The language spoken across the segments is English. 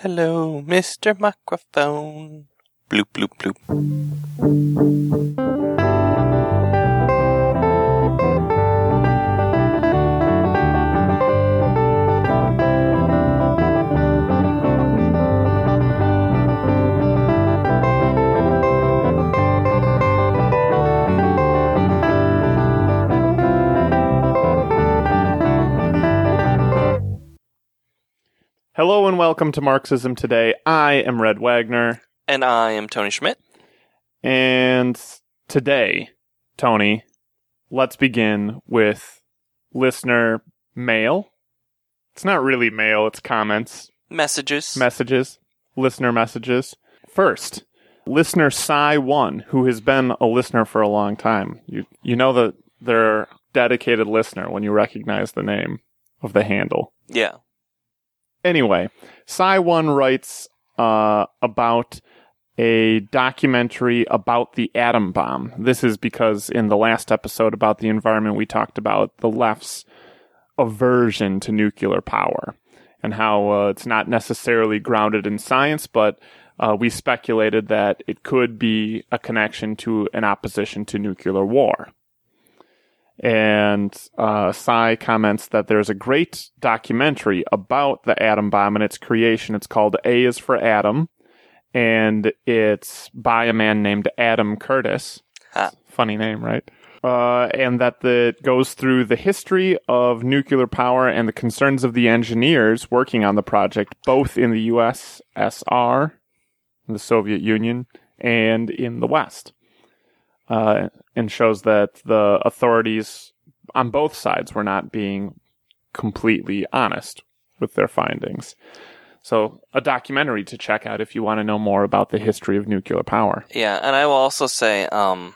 Hello, Mr. Microphone. Bloop, bloop, bloop. Hello and welcome to Marxism Today. I am Red Wagner, And I am Tony Schmidt. and today, Tony, let's begin with listener mail. It's not really mail, it's comments, Messages. messages, listener messages. First, listener Psy1, who has been a listener for a long time. You you know that they're a dedicated listener when you recognize the name of the handle. yeah. Anyway, Psy One writes uh, about a documentary about the atom bomb. This is because in the last episode about the environment, we talked about the left's aversion to nuclear power and how uh, it's not necessarily grounded in science, but uh, we speculated that it could be a connection to an opposition to nuclear war. And uh, Sai comments that there's a great documentary about the atom bomb and its creation. It's called A is for Atom, and it's by a man named Adam Curtis. Ha. Funny name, right? Uh, and that the it goes through the history of nuclear power and the concerns of the engineers working on the project, both in the USSR, the Soviet Union, and in the West uh, and shows that the authorities on both sides were not being completely honest with their findings. So, a documentary to check out if you want to know more about the history of nuclear power. Yeah, and I will also say, um,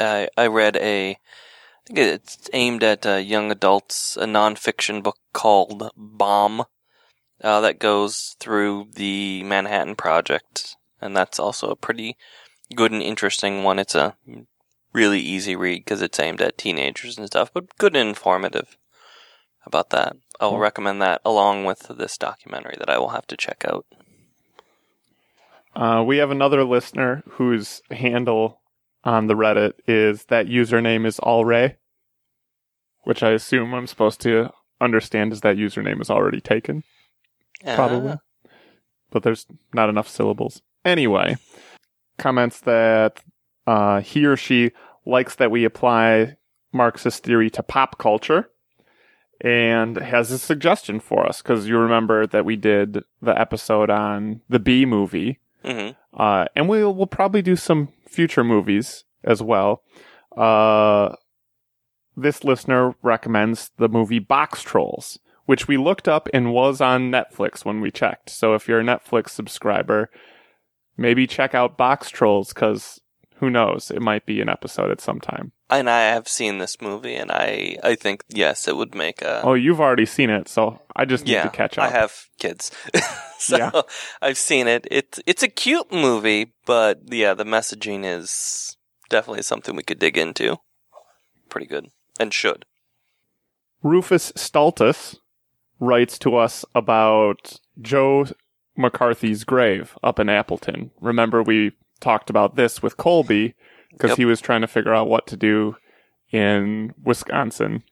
I, I read a, I think it's aimed at uh, young adults, a nonfiction book called Bomb, uh, that goes through the Manhattan Project, and that's also a pretty good and interesting one. It's a really easy read because it's aimed at teenagers and stuff, but good and informative about that. I will recommend that along with this documentary that I will have to check out. Uh, we have another listener whose handle on the Reddit is that username is All allray, which I assume I'm supposed to understand is that username is already taken. probably. Ah. But there's not enough syllables. Anyway, comments that uh, he or she likes that we apply Marxist theory to pop culture and has a suggestion for us because you remember that we did the episode on the B movie. Mhm. Uh, and we'll, we'll probably do some future movies as well. Uh, this listener recommends the movie Boxtrolls, which we looked up and was on Netflix when we checked. So if you're a Netflix subscriber, maybe check out Boxtrolls because who knows, it might be an episode at some time. And I have seen this movie, and I I think yes, it would make a Oh, you've already seen it, so I just need yeah. to catch up. I have kids, so Yeah. I've seen it. It's it's a cute movie, but yeah, the messaging is definitely something we could dig into. Pretty good, and should. Rufus Stultus writes to us about Joe McCarthy's grave up in Appleton. Remember, we talked about this with Colby because Yep. he was trying to figure out what to do in Wisconsin.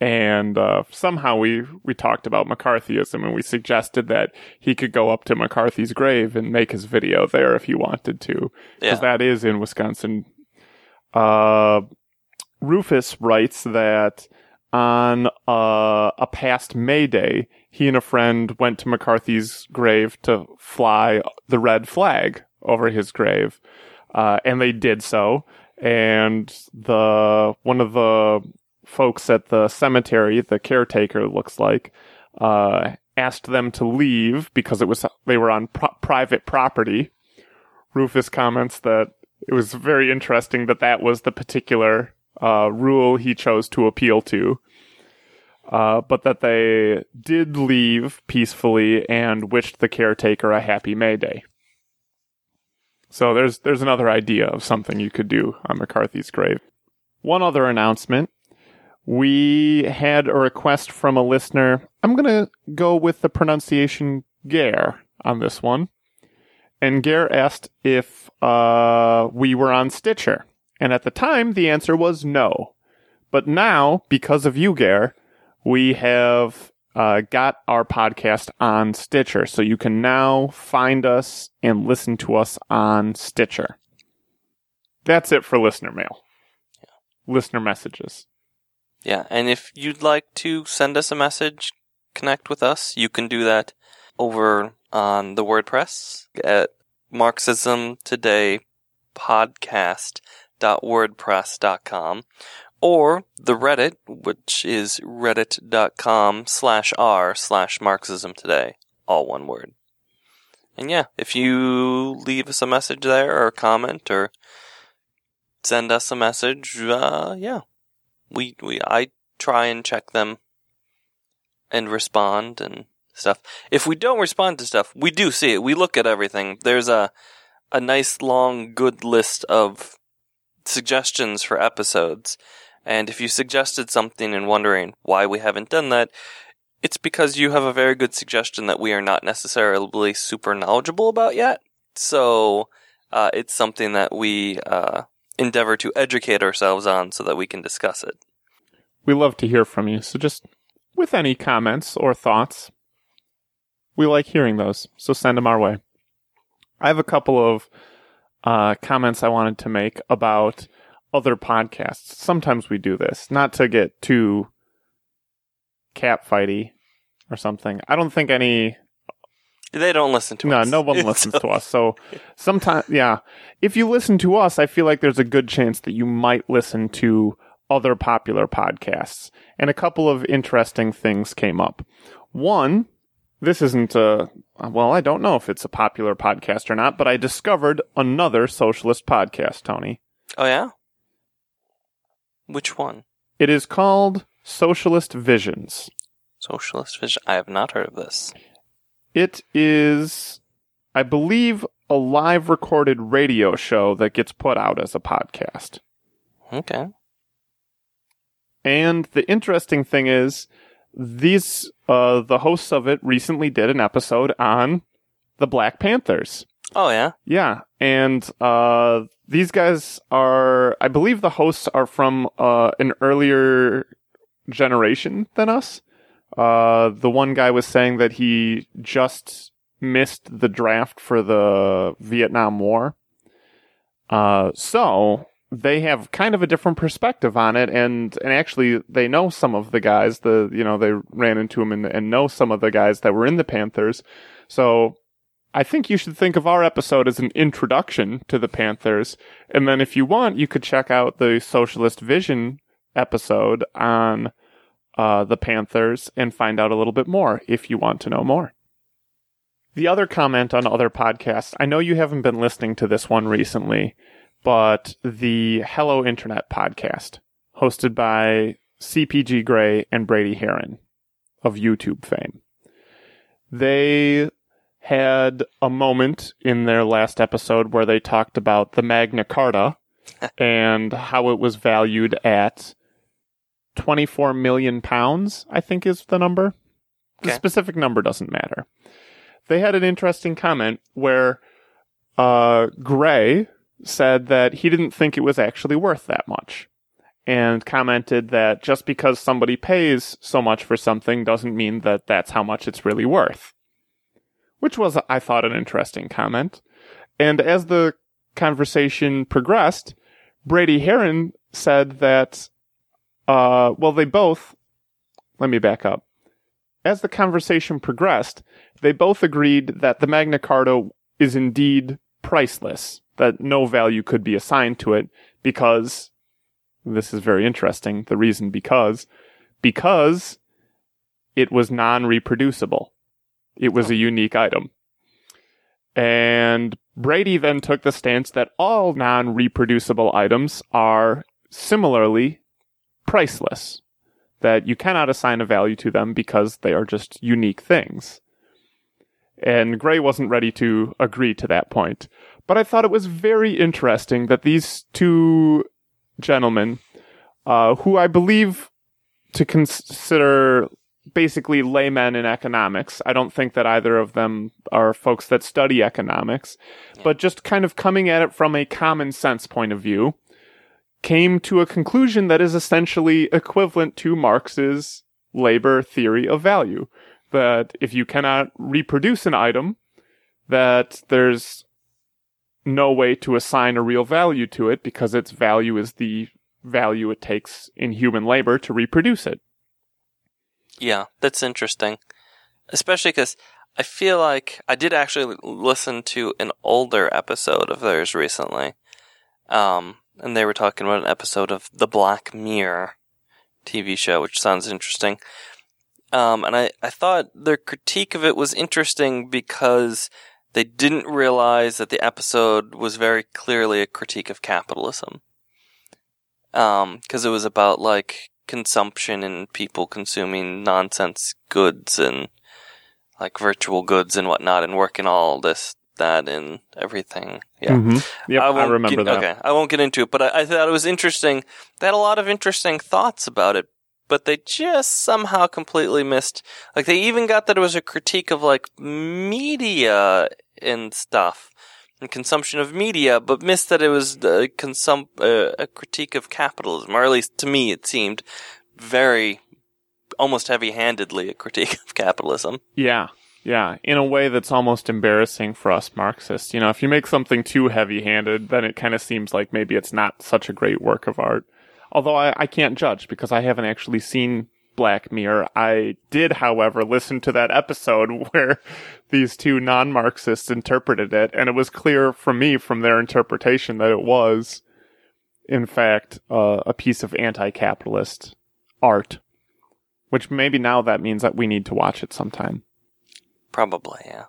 And uh, somehow we, we talked about McCarthyism and we suggested that he could go up to McCarthy's grave and make his video there if he wanted to. Because Yeah, that is in Wisconsin. Uh, Rufus writes that on uh, a past May Day, he and a friend went to McCarthy's grave to fly the red flag over his grave, uh, and they did so. And the one of the folks at the cemetery, the caretaker, looks like, uh, asked them to leave because it was they were on pro- private property. Rufus comments that it was very interesting that that was the particular uh, rule he chose to appeal to. Uh, but that they did leave peacefully and wished the caretaker a happy May Day. So there's there's another idea of something you could do on McCarthy's grave. One other announcement. We had a request from a listener. I'm going to go with the pronunciation Gare. on this one. And Gare asked if uh, we were on Stitcher. And at the time, the answer was no. But now, because of you, Gare, we have uh, got our podcast on Stitcher. So you can now find us and listen to us on Stitcher. That's it for listener mail. Listener messages. Yeah, and if you'd like to send us a message, connect with us, you can do that over on the WordPress at Marxism Today podcast.wordpress.com or the Reddit, which is reddit.com slash r slash Marxism Today, all one word. And yeah, if you leave us a message there or a comment or send us a message, uh, yeah, we, we, I try and check them and respond and stuff. If we don't respond to stuff, we do see it. We look at everything. There's a, a nice long good list of suggestions for episodes. And if you suggested something and wondering why we haven't done that, it's because you have a very good suggestion that we are not necessarily super knowledgeable about yet. So, uh, it's something that we, uh, endeavor to educate ourselves on so that we can discuss it. We love to hear from you. So just with any comments or thoughts, we like hearing those. So send them our way. I have a couple of uh, comments I wanted to make about other podcasts. Sometimes we do this, not to get too cat fighty or something. I don't think any They don't listen to no, us. no one listens to us. So sometimes, yeah, if you listen to us, I feel like there's a good chance that you might listen to other popular podcasts. And a couple of interesting things came up. One, this isn't a, well, I don't know if it's a popular podcast or not, but I discovered another socialist podcast, Tony. Oh yeah? Which one? It is called Socialist Visions. Socialist Vision. I have not heard of this. It is, I believe, a live recorded radio show that gets put out as a podcast. Okay. And the interesting thing is, these uh, the hosts of it recently did an episode on the Black Panthers. Oh yeah. Yeah, and uh, these guys are, I believe, the hosts are from uh, an earlier generation than us. Uh, the one guy was saying that he just missed the draft for the Vietnam War. Uh, so they have kind of a different perspective on it, and and actually they know some of the guys. The you know they ran into him and, and know some of the guys that were in the Panthers. So I think you should think of our episode as an introduction to the Panthers, and then if you want, you could check out the Socialist Vision episode on uh, the Panthers and find out a little bit more if you want to know more. The other comment on other podcasts, I know you haven't been listening to this one recently, but the Hello Internet podcast, hosted by CGP Grey and Brady Haran of YouTube fame. They had a moment in their last episode where they talked about the Magna Carta and how it was valued at 24 million pounds, I think is the number. The Okay. specific number doesn't matter. They had an interesting comment where uh, Grey said that he didn't think it was actually worth that much and commented that just because somebody pays so much for something doesn't mean that that's how much it's really worth. Which was, I thought, an interesting comment. And as the conversation progressed, Brady Haran said that, uh, well, they both, let me back up. As the conversation progressed, they both agreed that the Magna Carta is indeed priceless, that no value could be assigned to it because, this is very interesting, the reason because, because it was non-reproducible. It was a unique item. And Brady then took the stance that all non reproducible items are similarly priceless, that you cannot assign a value to them because they are just unique things. And Grey wasn't ready to agree to that point. But I thought it was very interesting that these two gentlemen, uh, who I believe to consider basically laymen in economics. I don't think that either of them are folks that study economics, but just kind of coming at it from a common sense point of view, came to a conclusion that is essentially equivalent to Marx's labor theory of value. That if you cannot reproduce an item, that there's no way to assign a real value to it because its value is the value it takes in human labor to reproduce it. Yeah, that's interesting. Especially because I feel like I did actually listen to an older episode of theirs recently. Um, and they were talking about an episode of The Black Mirror TV show, which sounds interesting. Um, and I, I thought their critique of it was interesting because they didn't realize that the episode was very clearly a critique of capitalism. Um, cause it was about like consumption and people consuming nonsense goods and like virtual goods and whatnot and working all this, that and everything. Yeah. Mhm. Yep, I, won't remember get- that. Okay, I won't get into it, but I, I thought it was interesting. They had a lot of interesting thoughts about it, but they just somehow completely missed. Like they even got that it was a critique of like media and stuff and consumption of media, but missed that it was uh, consum- uh, a critique of capitalism, or at least to me it seemed very almost heavy-handedly a critique of capitalism. Yeah. Yeah. In a way that's almost embarrassing for us Marxists. You know, if you make something too heavy handed, then it kind of seems like maybe it's not such a great work of art. Although I, I can't judge because I haven't actually seen Black Mirror. I did, however, listen to that episode where these two non Marxists interpreted it, and it was clear from me from their interpretation that it was, in fact, uh, a piece of anti capitalist art. Which maybe now that means that we need to watch it sometime. Probably, yeah.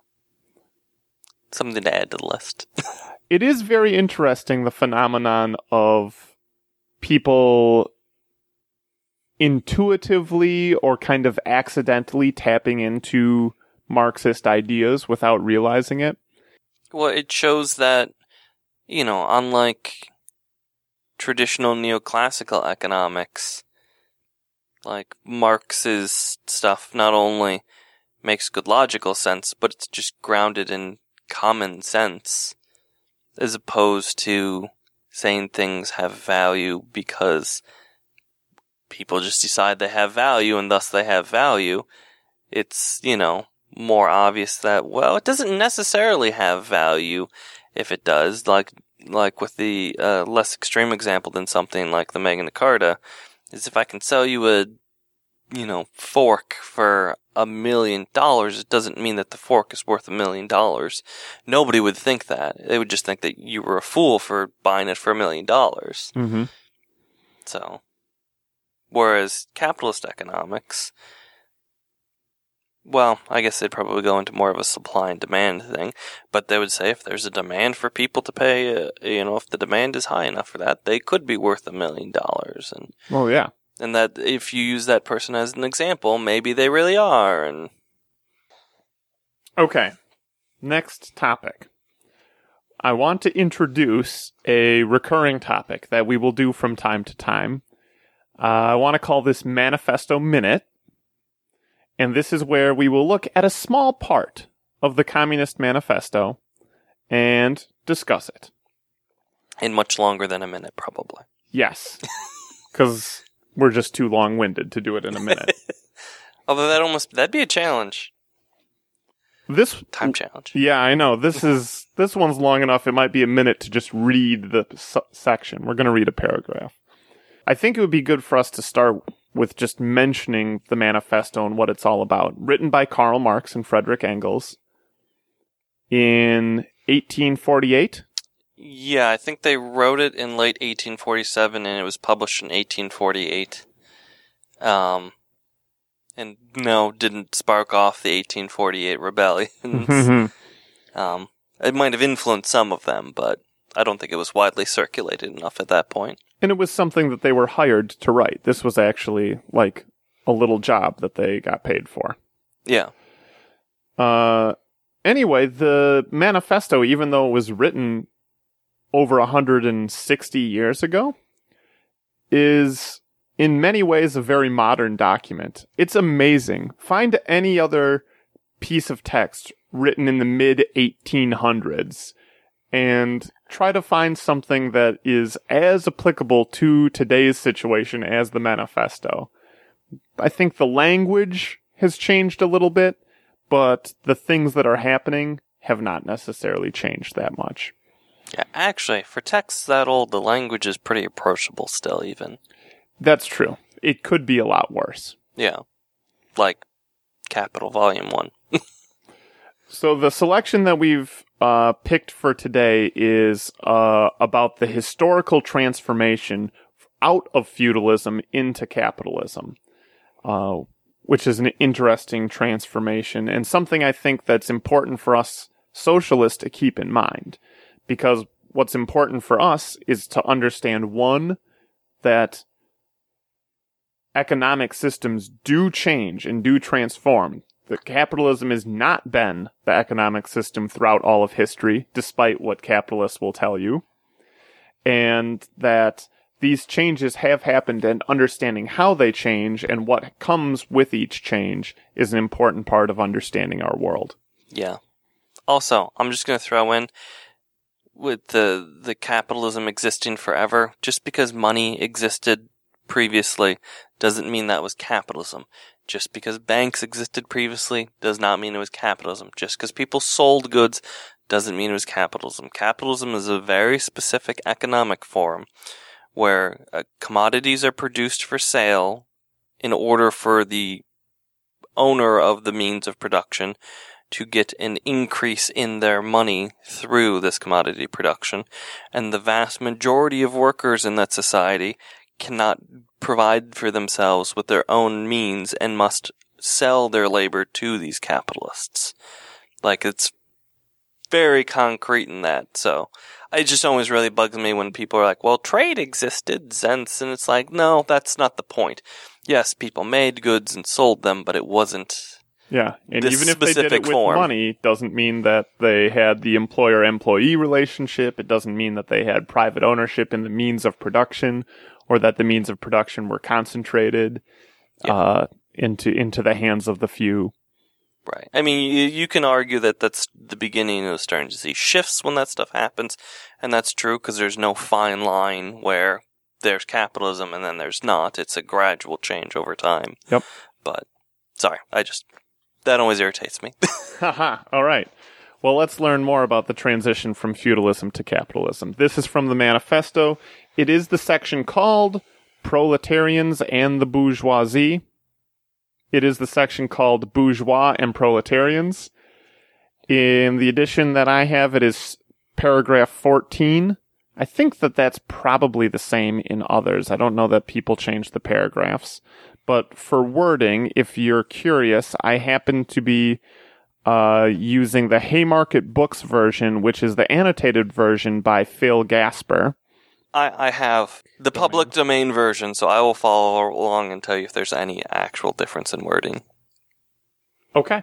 Something to add to the list. it is very interesting the phenomenon of people intuitively or kind of accidentally tapping into Marxist ideas without realizing it. Well, it shows that, you know, unlike traditional neoclassical economics, like Marx's stuff not only makes good logical sense, but it's just grounded in common sense, as opposed to saying things have value because people just decide they have value and thus they have value. It's, you know, more obvious that, well, it doesn't necessarily have value if it does, like, like with the, uh, less extreme example than something like the Magna Carta, is if I can sell you a, you know, fork for a million dollars, it doesn't mean that the fork is worth a million dollars. Nobody would think that. They would just think that you were a fool for buying it for a million dollars. Mm-hmm. So, whereas capitalist economics, well, I guess they'd probably go into more of a supply and demand thing, but they would say if there's a demand for people to pay, uh, you know, if the demand is high enough for that, they could be worth a million dollars, and Well, yeah. and that if you use that person as an example, maybe they really are, and Okay. Next topic. I want to introduce a recurring topic that we will do from time to time. Uh, I want to call this Manifesto Minute. And this is where we will look at a small part of the Communist Manifesto and discuss it. in much longer than a minute, probably. Yes. Because we're just too long winded to do it in a minute. Although that almost that'd be a challenge, this time challenge. Yeah, I know. This is this one's long enough. It might be a minute to just read the s- section. We're going to read a paragraph. I think it would be good for us to start with just mentioning the manifesto and what it's all about. Written by Karl Marx and Frederick Engels in 1848. Yeah, I think they wrote it in late 1847 and it was published in 1848. Um, and no, didn't spark off the 1848 rebellions. um, it might have influenced some of them, but I don't think it was widely circulated enough at that point. And it was something that they were hired to write. This was actually like a little job that they got paid for. Yeah. Uh, anyway, the manifesto, even though it was written over 160 years ago, is in many ways a very modern document. It's amazing. Find any other piece of text written in the mid 1800s and try to find something that is as applicable to today's situation as the manifesto. I think the language has changed a little bit, but the things that are happening have not necessarily changed that much. Yeah, actually, for texts that old, the language is pretty approachable still, even. That's true. It could be a lot worse. Yeah. Like Capital Volume 1. So the selection that we've uh, picked for today is uh, about the historical transformation out of feudalism into capitalism, uh, which is an interesting transformation and something I think that's important for us socialists to keep in mind, because what's important for us is to understand one that economic systems do change and do transform that capitalism has not been the economic system throughout all of history, despite what capitalists will tell you, and that these changes have happened and understanding how they change and what comes with each change is an important part of understanding our world. Yeah. Also, I'm just going to throw in with the the capitalism existing forever, just because money existed previously doesn't mean that was capitalism. Just because banks existed previously does not mean it was capitalism. Just because people sold goods doesn't mean it was capitalism. Capitalism is a very specific economic form where uh, commodities are produced for sale in order for the owner of the means of production to get an increase in their money through this commodity production. And the vast majority of workers in that society cannot provide for themselves with their own means and must sell their labor to these capitalists. Like it's very concrete in that. So it just always really bugs me when people are like, well, trade existed since, and it's like, no, that's not the point. Yes, people made goods and sold them, but it wasn't. Yeah, and even if they did it with form. money, doesn't mean that they had the employer-employee relationship. It doesn't mean that they had private ownership in the means of production, or that the means of production were concentrated Yeah. uh, into into the hands of the few. Right. I mean, you, you can argue that that's the beginning of starting to see shifts when that stuff happens, and that's true because there's no fine line where there's capitalism and then there's not. It's a gradual change over time. Yep. But sorry, I just that always irritates me. Haha. All right. Well, let's learn more about the transition from feudalism to capitalism. This is from the manifesto. It is the section called Proletarians and the Bourgeoisie. It is the section called Bourgeois and Proletarians. In the edition that I have, it is paragraph 14. I think that that's probably the same in others. I don't know that people change the paragraphs. But for wording, if you're curious, I happen to be uh, using the Haymarket Books version, which is the annotated version by Phil Gasper. I, I have the public domain version, so I will follow along and tell you if there's any actual difference in wording. Okay.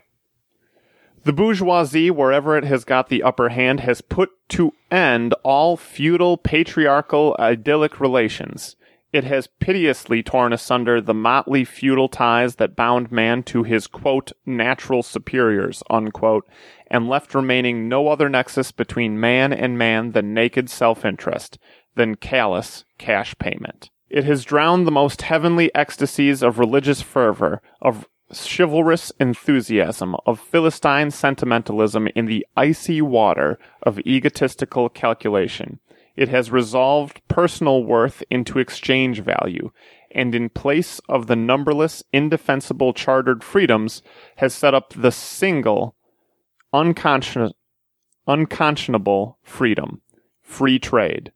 The bourgeoisie, wherever it has got the upper hand, has put to end all feudal, patriarchal, idyllic relations. It has piteously torn asunder the motley feudal ties that bound man to his, quote, natural superiors, unquote, and left remaining no other nexus between man and man than naked self-interest, than callous cash payment. It has drowned the most heavenly ecstasies of religious fervor, of chivalrous enthusiasm, of Philistine sentimentalism in the icy water of egotistical calculation. It has resolved personal worth into exchange value, and in place of the numberless indefensible chartered freedoms, has set up the single, unconscious, unconscionable freedom, free trade.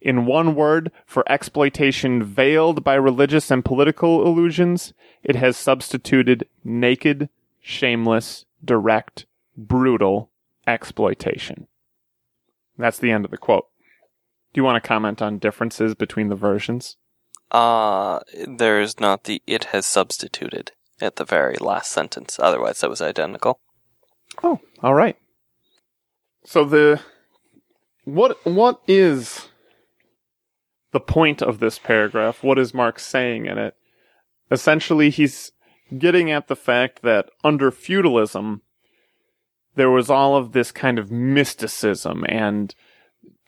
In one word, for exploitation veiled by religious and political illusions, it has substituted naked, shameless, direct, brutal exploitation. That's the end of the quote. Do you want to comment on differences between the versions? Uh, there is not the it has substituted at the very last sentence. Otherwise, that was identical. Oh, all right. So the what what is the point of this paragraph. What is Marx saying in it? Essentially, he's getting at the fact that under feudalism, there was all of this kind of mysticism and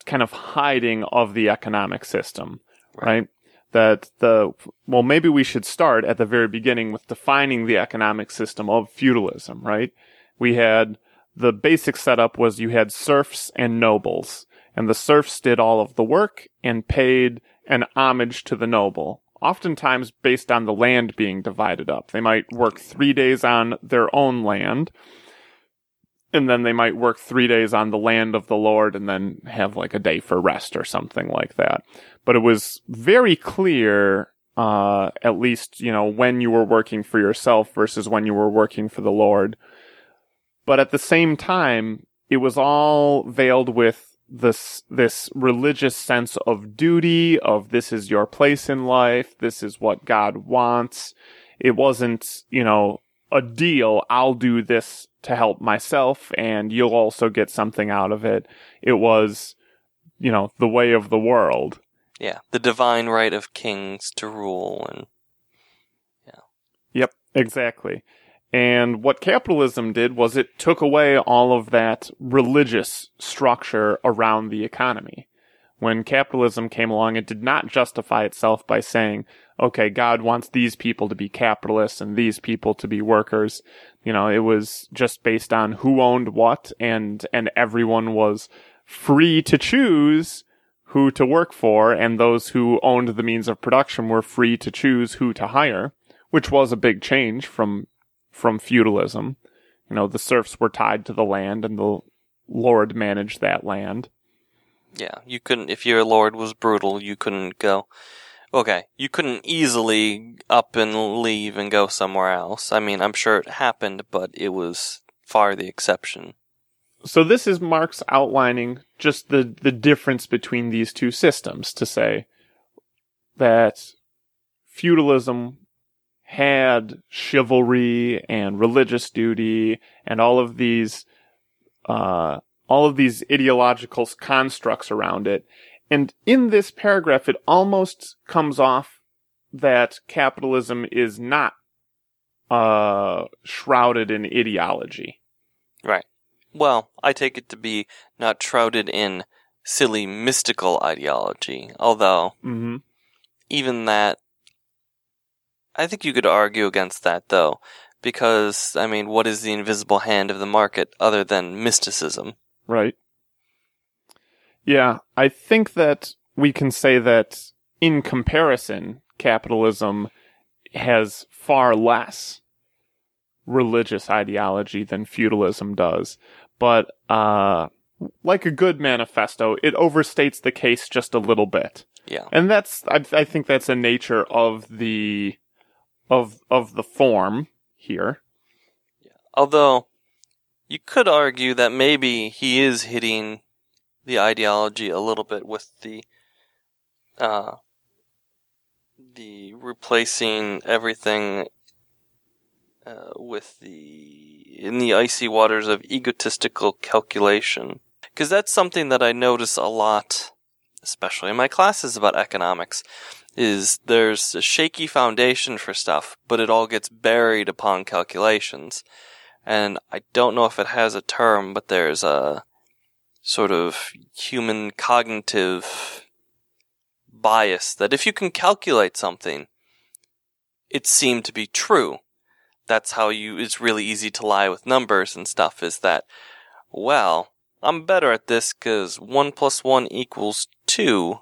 kind of hiding of the economic system, right? right? That the, well, maybe we should start at the very beginning with defining the economic system of feudalism, right? We had the basic setup was you had serfs and nobles, and the serfs did all of the work and paid an homage to the noble, oftentimes based on the land being divided up. They might work three days on their own land, and then they might work three days on the land of the Lord and then have like a day for rest or something like that. But it was very clear, uh, at least, you know, when you were working for yourself versus when you were working for the Lord. But at the same time, it was all veiled with this, this religious sense of duty, of this is your place in life, this is what God wants. It wasn't, you know, a deal. I'll do this to help myself and you'll also get something out of it. It was, you know, the way of the world. Yeah, the divine right of kings to rule and yeah. Yep, exactly. And what capitalism did was it took away all of that religious structure around the economy. When capitalism came along, it did not justify itself by saying, okay, God wants these people to be capitalists and these people to be workers. You know, it was just based on who owned what and, and everyone was free to choose who to work for and those who owned the means of production were free to choose who to hire, which was a big change from, from feudalism. You know, the serfs were tied to the land and the lord managed that land. Yeah, you couldn't, if your lord was brutal, you couldn't go, okay, you couldn't easily up and leave and go somewhere else. I mean, I'm sure it happened, but it was far the exception. So this is Marx outlining just the, the difference between these two systems to say that feudalism had chivalry and religious duty and all of these uh, all of these ideological constructs around it and in this paragraph, it almost comes off that capitalism is not uh, shrouded in ideology. Right. Well, I take it to be not shrouded in silly mystical ideology, although mm-hmm. even that, I think you could argue against that though, because, I mean, what is the invisible hand of the market other than mysticism? Right. Yeah, I think that we can say that in comparison, capitalism has far less religious ideology than feudalism does. But, uh, like a good manifesto, it overstates the case just a little bit. Yeah. And that's, I, I think that's a nature of the, of, of the form here. Although, you could argue that maybe he is hitting the ideology a little bit with the uh, the replacing everything uh, with the in the icy waters of egotistical calculation because that's something that I notice a lot, especially in my classes about economics. Is there's a shaky foundation for stuff, but it all gets buried upon calculations. And I don't know if it has a term, but there's a sort of human cognitive bias that if you can calculate something, it seemed to be true. That's how you, it's really easy to lie with numbers and stuff is that, well, I'm better at this because 1 plus 1 equals 2.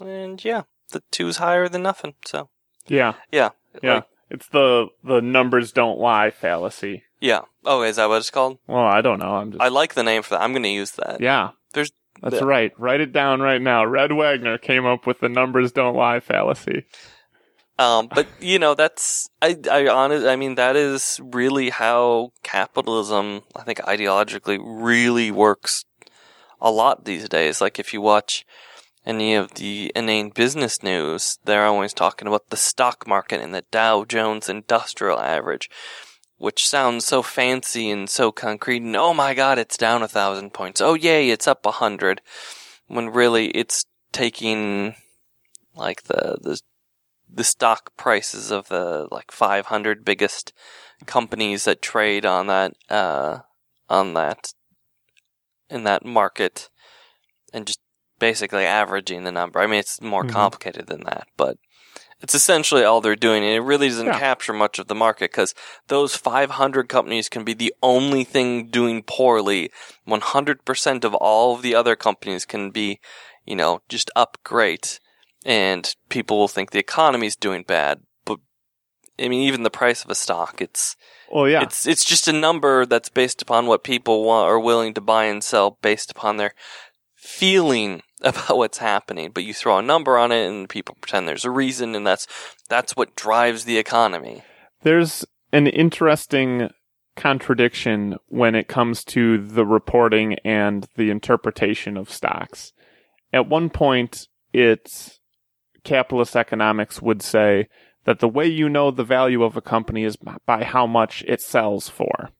And yeah, the two's higher than nothing, so. Yeah. Yeah. Yeah. Like, it's the, the numbers don't lie fallacy. Yeah. Oh, is that what it's called? Well, I don't know. I'm just. I like the name for that. I'm going to use that. Yeah. There's. That's the... right. Write it down right now. Red Wagner came up with the numbers don't lie fallacy. Um, but you know, that's I I honest. I mean, that is really how capitalism, I think, ideologically, really works a lot these days. Like if you watch any of the inane business news, they're always talking about the stock market and the Dow Jones Industrial Average which sounds so fancy and so concrete. And oh my god, it's down a thousand points. Oh yay, it's up a hundred. When really it's taking like the the the stock prices of the like 500 biggest companies that trade on that uh on that in that market and just basically averaging the number. I mean, it's more Mhm. complicated than that, but it's essentially all they're doing, and it really doesn't Yeah. capture much of the market because those 500 companies can be the only thing doing poorly. 100% of all of the other companies can be, you know, just up great, and people will think the economy's doing bad. But I mean, even the price of a stock, it's Well, yeah. it's it's just a number that's based upon what people want are willing to buy and sell based upon their feeling about what's happening. But you throw a number on it and people pretend there's a reason and that's that's what drives the economy. There's an interesting contradiction when it comes to the reporting and the interpretation of stocks. At one point, it's capitalist economics would say that the way you know the value of a company is by how much it sells for.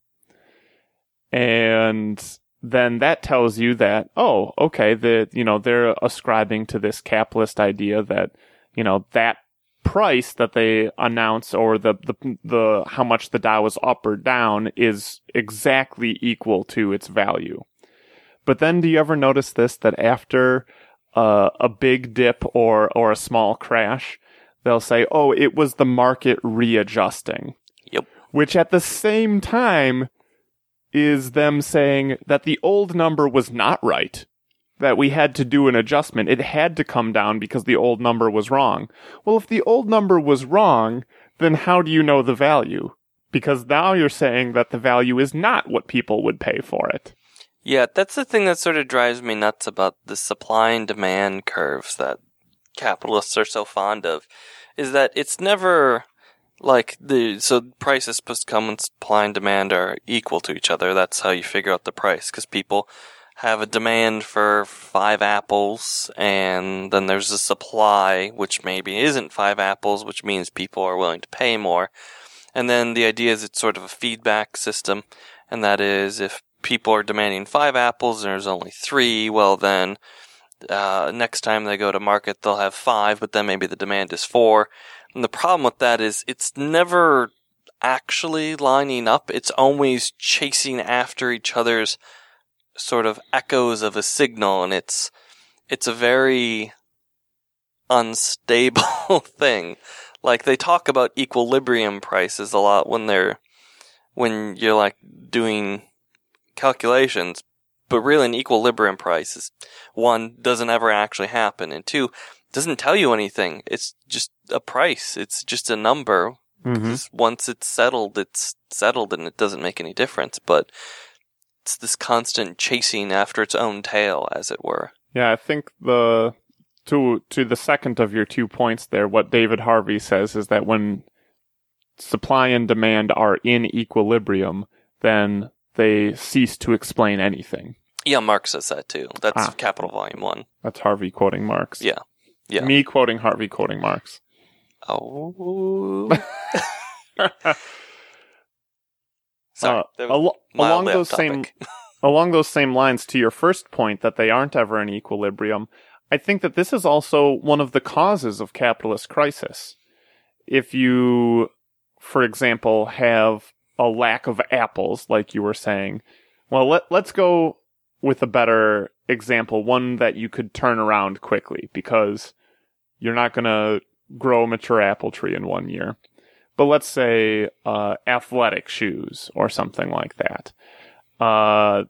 And then that tells you that, oh, okay, the, you know, they're ascribing to this capitalist idea that, you know, that price that they announce or the, the, the, how much the Dow is up or down is exactly equal to its value. But then do you ever notice this that after uh, a big dip or, or a small crash, they'll say, oh, it was the market readjusting. Yep. Which at the same time is them saying that the old number was not right. That we had to do an adjustment. It had to come down because the old number was wrong. Well, if the old number was wrong, then how do you know the value? Because now you're saying that the value is not what people would pay for it. Yeah, that's the thing that sort of drives me nuts about the supply and demand curves that capitalists are so fond of is that it's never like the so price is supposed to come when supply and demand are equal to each other. That's how you figure out the price because people have a demand for five apples and then there's a supply which maybe isn't five apples, which means people are willing to pay more. And then the idea is it's sort of a feedback system, and that is if people are demanding five apples and there's only three, well then uh, next time they go to market they'll have five, but then maybe the demand is four. And the problem with that is it's never actually lining up. It's always chasing after each other's sort of echoes of a signal, and it's it's a very unstable thing. Like they talk about equilibrium prices a lot when they're when you're like doing calculations, but really an equilibrium price is one doesn't ever actually happen, and two doesn't tell you anything. It's just a price. It's just a number. Mm-hmm. Once it's settled, it's settled, and it doesn't make any difference. But it's this constant chasing after its own tail, as it were. Yeah, I think the to to the second of your two points there, what David Harvey says is that when supply and demand are in equilibrium, then they cease to explain anything. Yeah, Marx says that too. That's Ah. Capital Volume One. That's Harvey quoting Marx. Yeah. Yeah. Me quoting Harvey quoting Marx. Oh, sorry. Uh, al- along those off same along those same lines to your first point that they aren't ever in equilibrium, I think that this is also one of the causes of capitalist crisis. If you, for example, have a lack of apples, like you were saying, well, let, let's go with a better example, one that you could turn around quickly because you're not going to grow a mature apple tree in one year. But let's say uh, athletic shoes or something like that. Uh,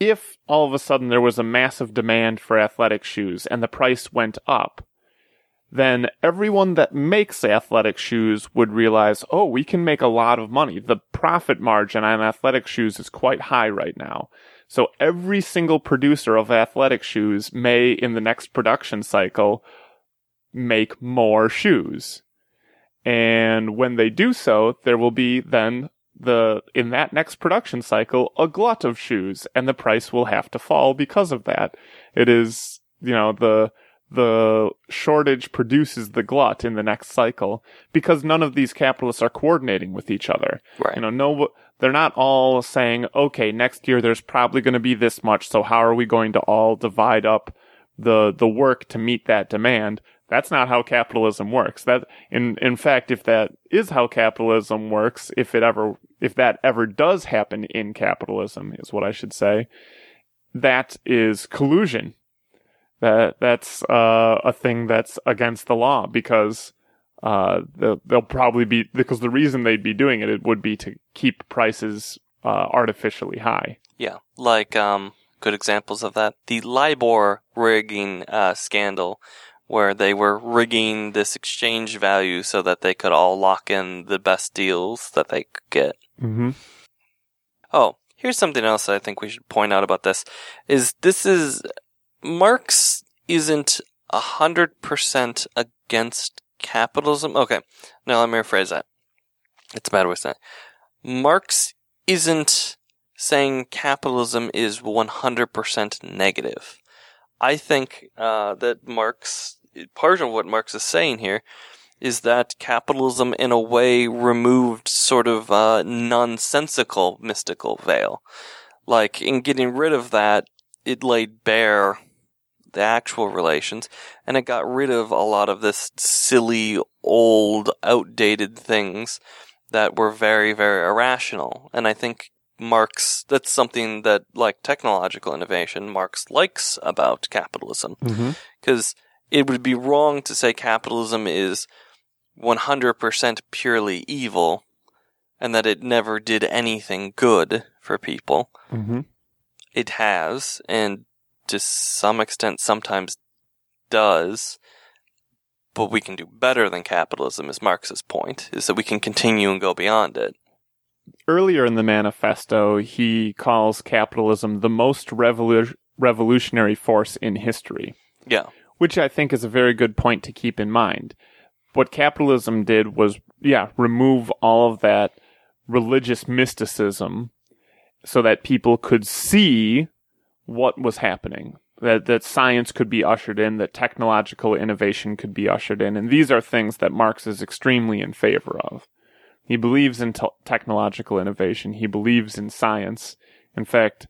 if all of a sudden there was a massive demand for athletic shoes and the price went up, then everyone that makes athletic shoes would realize, oh, we can make a lot of money. The profit margin on athletic shoes is quite high right now. So every single producer of athletic shoes may, in the next production cycle, make more shoes. And when they do so, there will be then the, in that next production cycle, a glut of shoes and the price will have to fall because of that. It is, you know, the, the shortage produces the glut in the next cycle because none of these capitalists are coordinating with each other. right. You know, no, they're not all saying, okay, next year there's probably going to be this much, so how are we going to all divide up the, the work to meet that demand? That's not how capitalism works. That in in fact, if that is how capitalism works, if it ever if that ever does happen in capitalism, is what I should say, that is collusion. That that's uh, a thing that's against the law because uh, they'll, they'll probably be because the reason they'd be doing it, it would be to keep prices uh, artificially high. Yeah, like um, good examples of that. The LIBOR rigging uh, scandal, where they were rigging this exchange value so that they could all lock in the best deals that they could get. Mm-hmm. Oh, here's something else I think we should point out about this: is this is Marx isn't a hundred percent against capitalism. Okay, now let me rephrase that. It's a bad with that. Marx isn't saying capitalism is 100% negative. I think uh, that Marx, part of what Marx is saying here, is that capitalism, in a way, removed sort of a nonsensical mystical veil. Like, in getting rid of that, it laid bare the actual relations, and it got rid of a lot of this silly, old, outdated things that were very, very irrational. And I think Marx, that's something that, like technological innovation, Marx likes about capitalism. Mm-hmm. Because it would be wrong to say capitalism is 100% purely evil and that it never did anything good for people. Mm-hmm. It has, and to some extent sometimes does. But we can do better than capitalism, is Marx's point, is that we can continue and go beyond it. Earlier in the manifesto, he calls capitalism the most revolu- revolutionary force in history, Yeah. which I think is a very good point to keep in mind. What capitalism did was, yeah, remove all of that religious mysticism so that people could see what was happening. That, that science could be ushered in, that technological innovation could be ushered in. And these are things that Marx is extremely in favor of. He believes in te- technological innovation. He believes in science. In fact,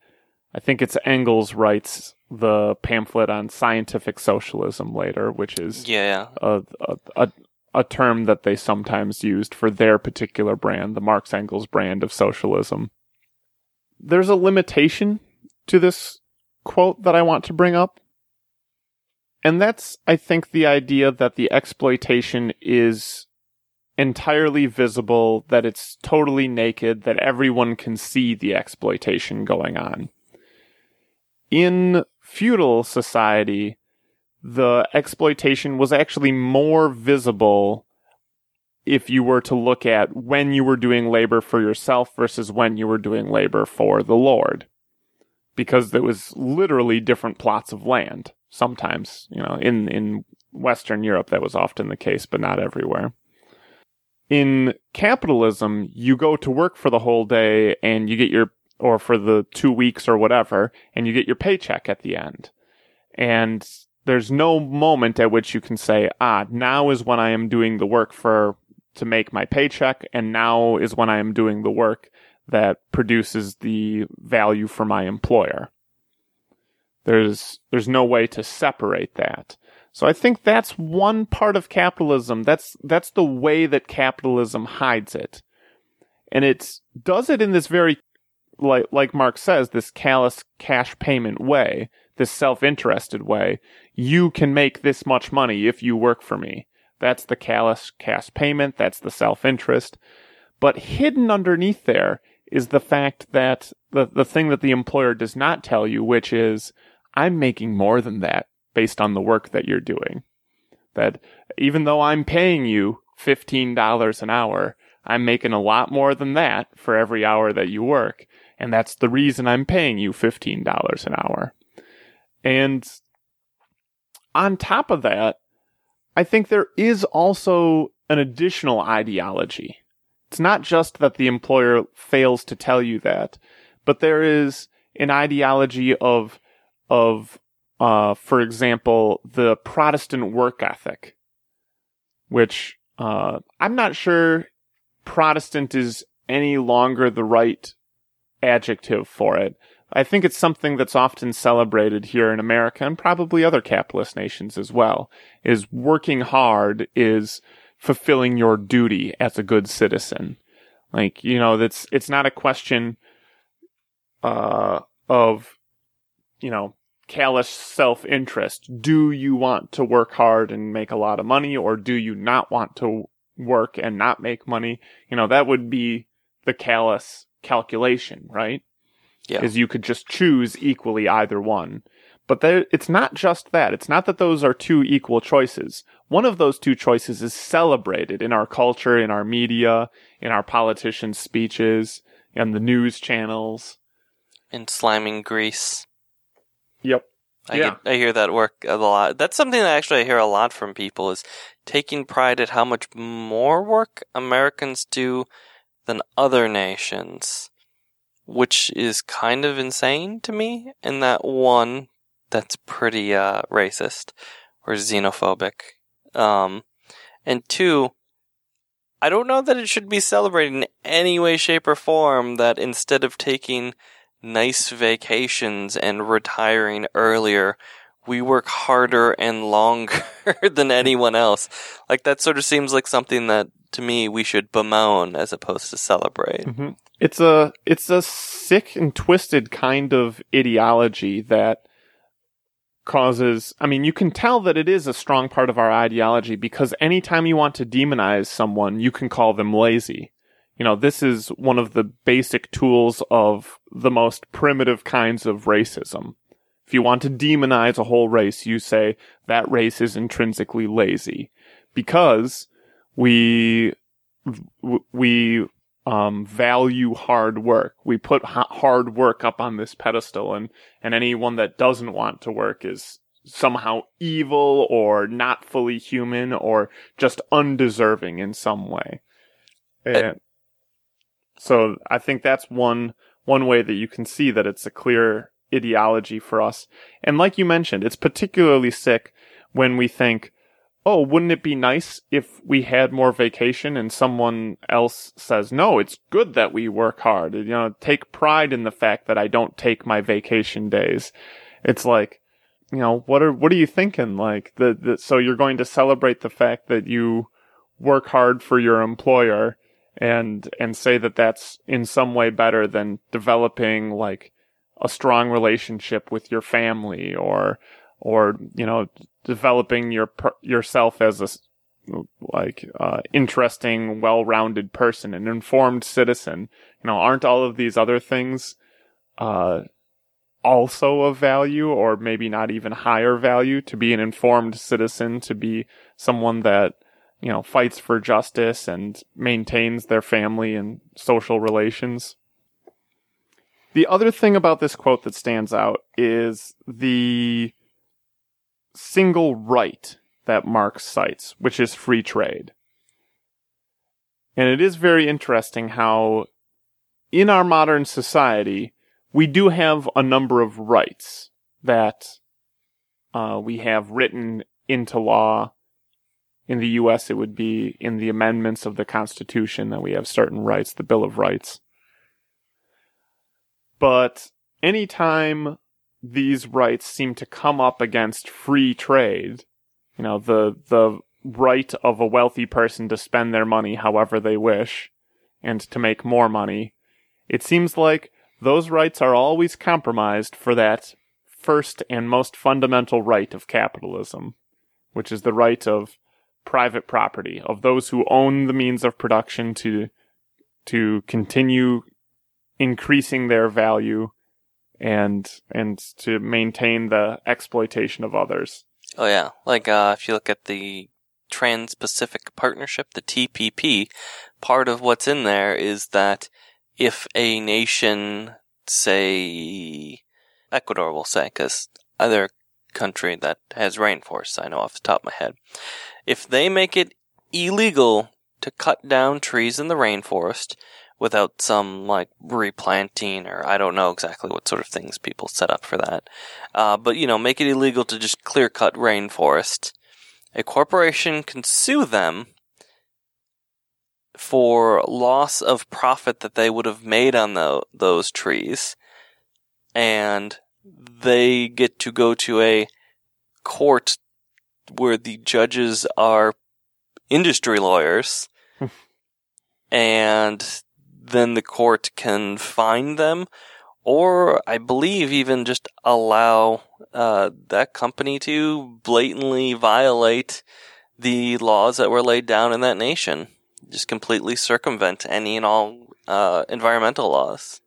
I think it's Engels writes the pamphlet on scientific socialism later, which is Yeah. a, a, a, a term that they sometimes used for their particular brand, the Marx Engels brand of socialism. There's a limitation to this quote that I want to bring up. And that's, I think, the idea that the exploitation is entirely visible, that it's totally naked, that everyone can see the exploitation going on. In feudal society, the exploitation was actually more visible if you were to look at when you were doing labor for yourself versus when you were doing labor for the Lord. Because there was literally different plots of land. Sometimes, you know, in, in Western Europe, that was often the case, but not everywhere. In capitalism, you go to work for the whole day and you get your, or for the two weeks or whatever, and you get your paycheck at the end. And there's no moment at which you can say, ah, now is when I am doing the work for to make my paycheck, and now is when I am doing the work that produces the value for my employer. There's there's no way to separate that. So I think that's one part of capitalism. That's that's the way that capitalism hides it. And it does it in this very like like Marx says, this callous cash payment way, this self-interested way. You can make this much money if you work for me. That's the callous cash payment, that's the self-interest. But hidden underneath there is the fact that the, the thing that the employer does not tell you, which is, I'm making more than that based on the work that you're doing. That even though I'm paying you $15 an hour, I'm making a lot more than that for every hour that you work. And that's the reason I'm paying you $15 an hour. And on top of that, I think there is also an additional ideology. It's not just that the employer fails to tell you that, but there is an ideology of, of, uh, for example, the Protestant work ethic, which, uh, I'm not sure Protestant is any longer the right adjective for it. I think it's something that's often celebrated here in America and probably other capitalist nations as well, is working hard is fulfilling your duty as a good citizen. Like, you know, that's, it's not a question, uh, of, you know, callous self-interest. Do you want to work hard and make a lot of money or do you not want to work and not make money? You know, that would be the callous calculation, right? Yeah. Is you could just choose equally either one. But there, it's not just that. It's not that those are two equal choices. One of those two choices is celebrated in our culture, in our media, in our politicians' speeches, and the news channels. In sliming grease. Yep. I, Yeah. get, I hear that work a lot. That's something that actually I hear a lot from people is taking pride at how much more work Americans do than other nations, which is kind of insane to me. And that one, that's pretty uh, racist or xenophobic. Um, and two, I don't know that it should be celebrated in any way, shape, or form that instead of taking nice vacations and retiring earlier, we work harder and longer than anyone else. Like that sort of seems like something that to me we should bemoan as opposed to celebrate. hmm It's a it's a sick and twisted kind of ideology that causes I mean you can tell that it is a strong part of our ideology because anytime you want to demonize someone you can call them lazy. You know, this is one of the basic tools of the most primitive kinds of racism. If you want to demonize a whole race, you say that race is intrinsically lazy because we we um, value hard work. We put ha- hard work up on this pedestal, and and anyone that doesn't want to work is somehow evil or not fully human or just undeserving in some way. And so I think that's one one way that you can see that it's a clear ideology for us. And like you mentioned, it's particularly sick when we think, oh, wouldn't it be nice if we had more vacation and someone else says, no, it's good that we work hard. You know, take pride in the fact that I don't take my vacation days. It's like, you know, what are, what are you thinking? Like the, the, so you're going to celebrate the fact that you work hard for your employer and, and say that that's in some way better than developing like a strong relationship with your family or, or, you know, developing your per- yourself as a like uh, interesting, well-rounded person, an informed citizen. You know, aren't all of these other things uh, also of value, or maybe not even higher value? To be an informed citizen, to be someone that you know fights for justice and maintains their family and social relations. The other thing about this quote that stands out is the single right that Marx cites, which is free trade. And it is very interesting how, in our modern society, we do have a number of rights that uh, we have written into law. In the U.S., it would be in the amendments of the Constitution that we have certain rights, the Bill of Rights. But anytime these rights seem to come up against free trade. You know, the the right of a wealthy person to spend their money however they wish and to make more money. It seems like those rights are always compromised for that first and most fundamental right of capitalism, which is the right of private property, of those who own the means of production to to continue increasing their value and and to maintain the exploitation of others. Oh yeah, like uh, if you look at the Trans-Pacific Partnership, the TPP, part of what's in there is that if a nation, say Ecuador, will say, because other country that has rainforests, I know off the top of my head, if they make it illegal to cut down trees in the rainforest without some like replanting or I don't know exactly what sort of things people set up for that. Uh, but you know, make it illegal to just clear cut rainforest. A corporation can sue them for loss of profit that they would have made on the, those trees. and they get to go to a court where the judges are industry lawyers, and then the court can fine them, or I believe even just allow uh, that company to blatantly violate the laws that were laid down in that nation, just completely circumvent any and all uh, environmental laws.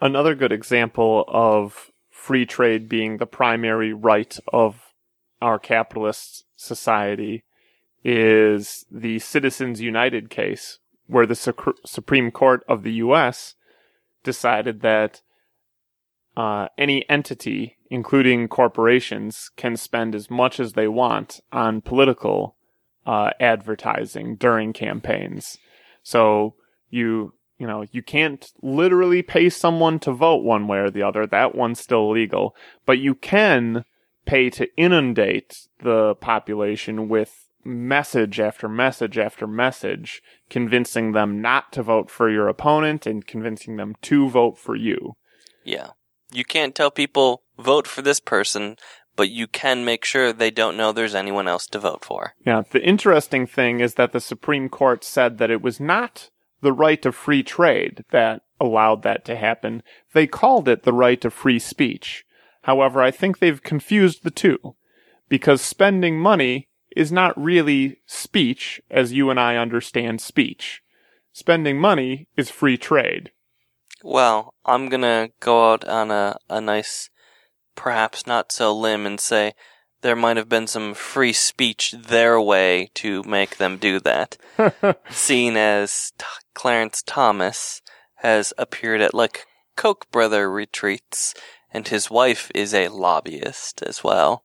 Another good example of free trade being the primary right of our capitalist society is the Citizens United case, where the Su- Supreme Court of the U.S. decided that uh, any entity, including corporations, can spend as much as they want on political uh, advertising during campaigns. So you you know you can't literally pay someone to vote one way or the other. That one's still legal, but you can pay to inundate the population with message after message after message, convincing them not to vote for your opponent and convincing them to vote for you. Yeah. You can't tell people vote for this person, but you can make sure they don't know there's anyone else to vote for. Yeah, the interesting thing is that the Supreme Court said that it was not the right of free trade that allowed that to happen. They called it the right of free speech. However, I think they've confused the two because spending money is not really speech as you and I understand speech. Spending money is free trade. Well, I'm gonna go out on a, a nice, perhaps not so limb and say there might have been some free speech their way to make them do that. Seen as T- Clarence Thomas has appeared at like Koch brother retreats, and his wife is a lobbyist as well.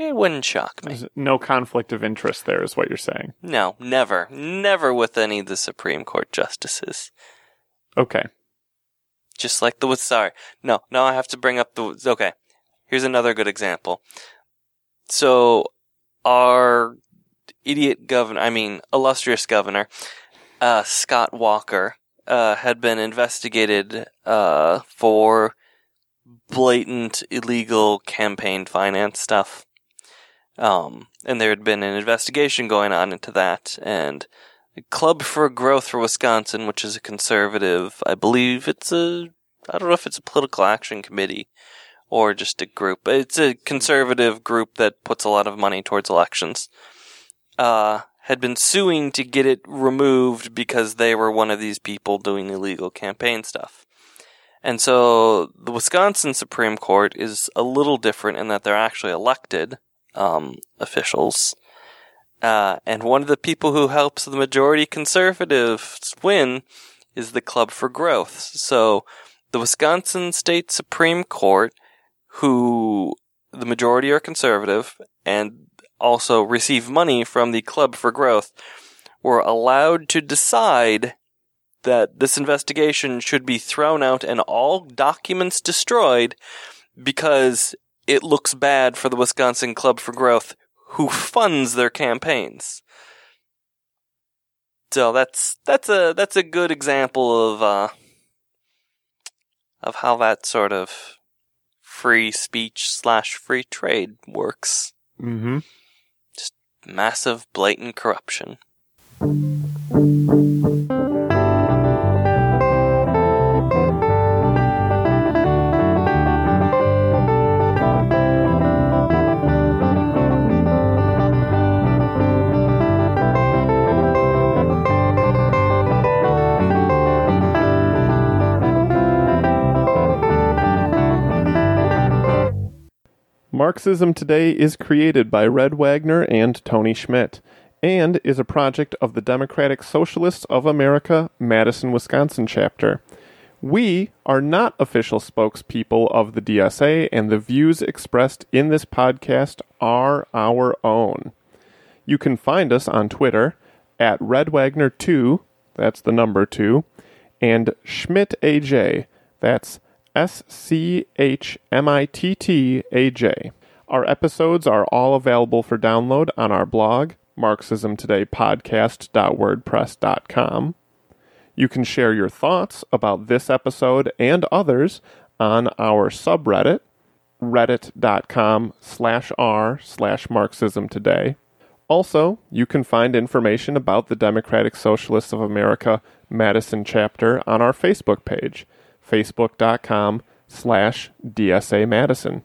It wouldn't shock me. There's no conflict of interest there, is what you're saying. No, never. Never with any of the Supreme Court justices. Okay. Just like the with sorry. No, now I have to bring up the okay. Here's another good example. So our idiot governor, I mean illustrious governor, uh, Scott Walker, uh, had been investigated uh, for blatant illegal campaign finance stuff. Um, and there had been an investigation going on into that, and Club for Growth for Wisconsin, which is a conservative, I believe it's a, I don't know if it's a political action committee or just a group, it's a conservative group that puts a lot of money towards elections. Uh, had been suing to get it removed because they were one of these people doing illegal campaign stuff. And so the Wisconsin Supreme Court is a little different in that they're actually elected um, officials. Uh, and one of the people who helps the majority conservatives win is the Club for Growth. So the Wisconsin State Supreme Court, who the majority are conservative and also receive money from the Club for Growth, were allowed to decide that this investigation should be thrown out and all documents destroyed because it looks bad for the Wisconsin Club for Growth, who funds their campaigns. So that's that's a that's a good example of uh, of how that sort of free speech slash free trade works. Mm-hmm. Just massive, blatant corruption. Marxism Today is created by Red Wagner and Tony Schmitt and is a project of the Democratic Socialists of America, Madison, Wisconsin chapter. We are not official spokespeople of the DSA, and the views expressed in this podcast are our own. You can find us on Twitter at RedWagner2, that's the number 2, and SchmittAJ, that's S C H M I T T A J. Our episodes are all available for download on our blog, marxismtodaypodcast.wordpress.com. You can share your thoughts about this episode and others on our subreddit, reddit.com slash r slash Marxism Today. Also, you can find information about the Democratic Socialists of America Madison chapter on our Facebook page, facebook.com slash DSA Madison.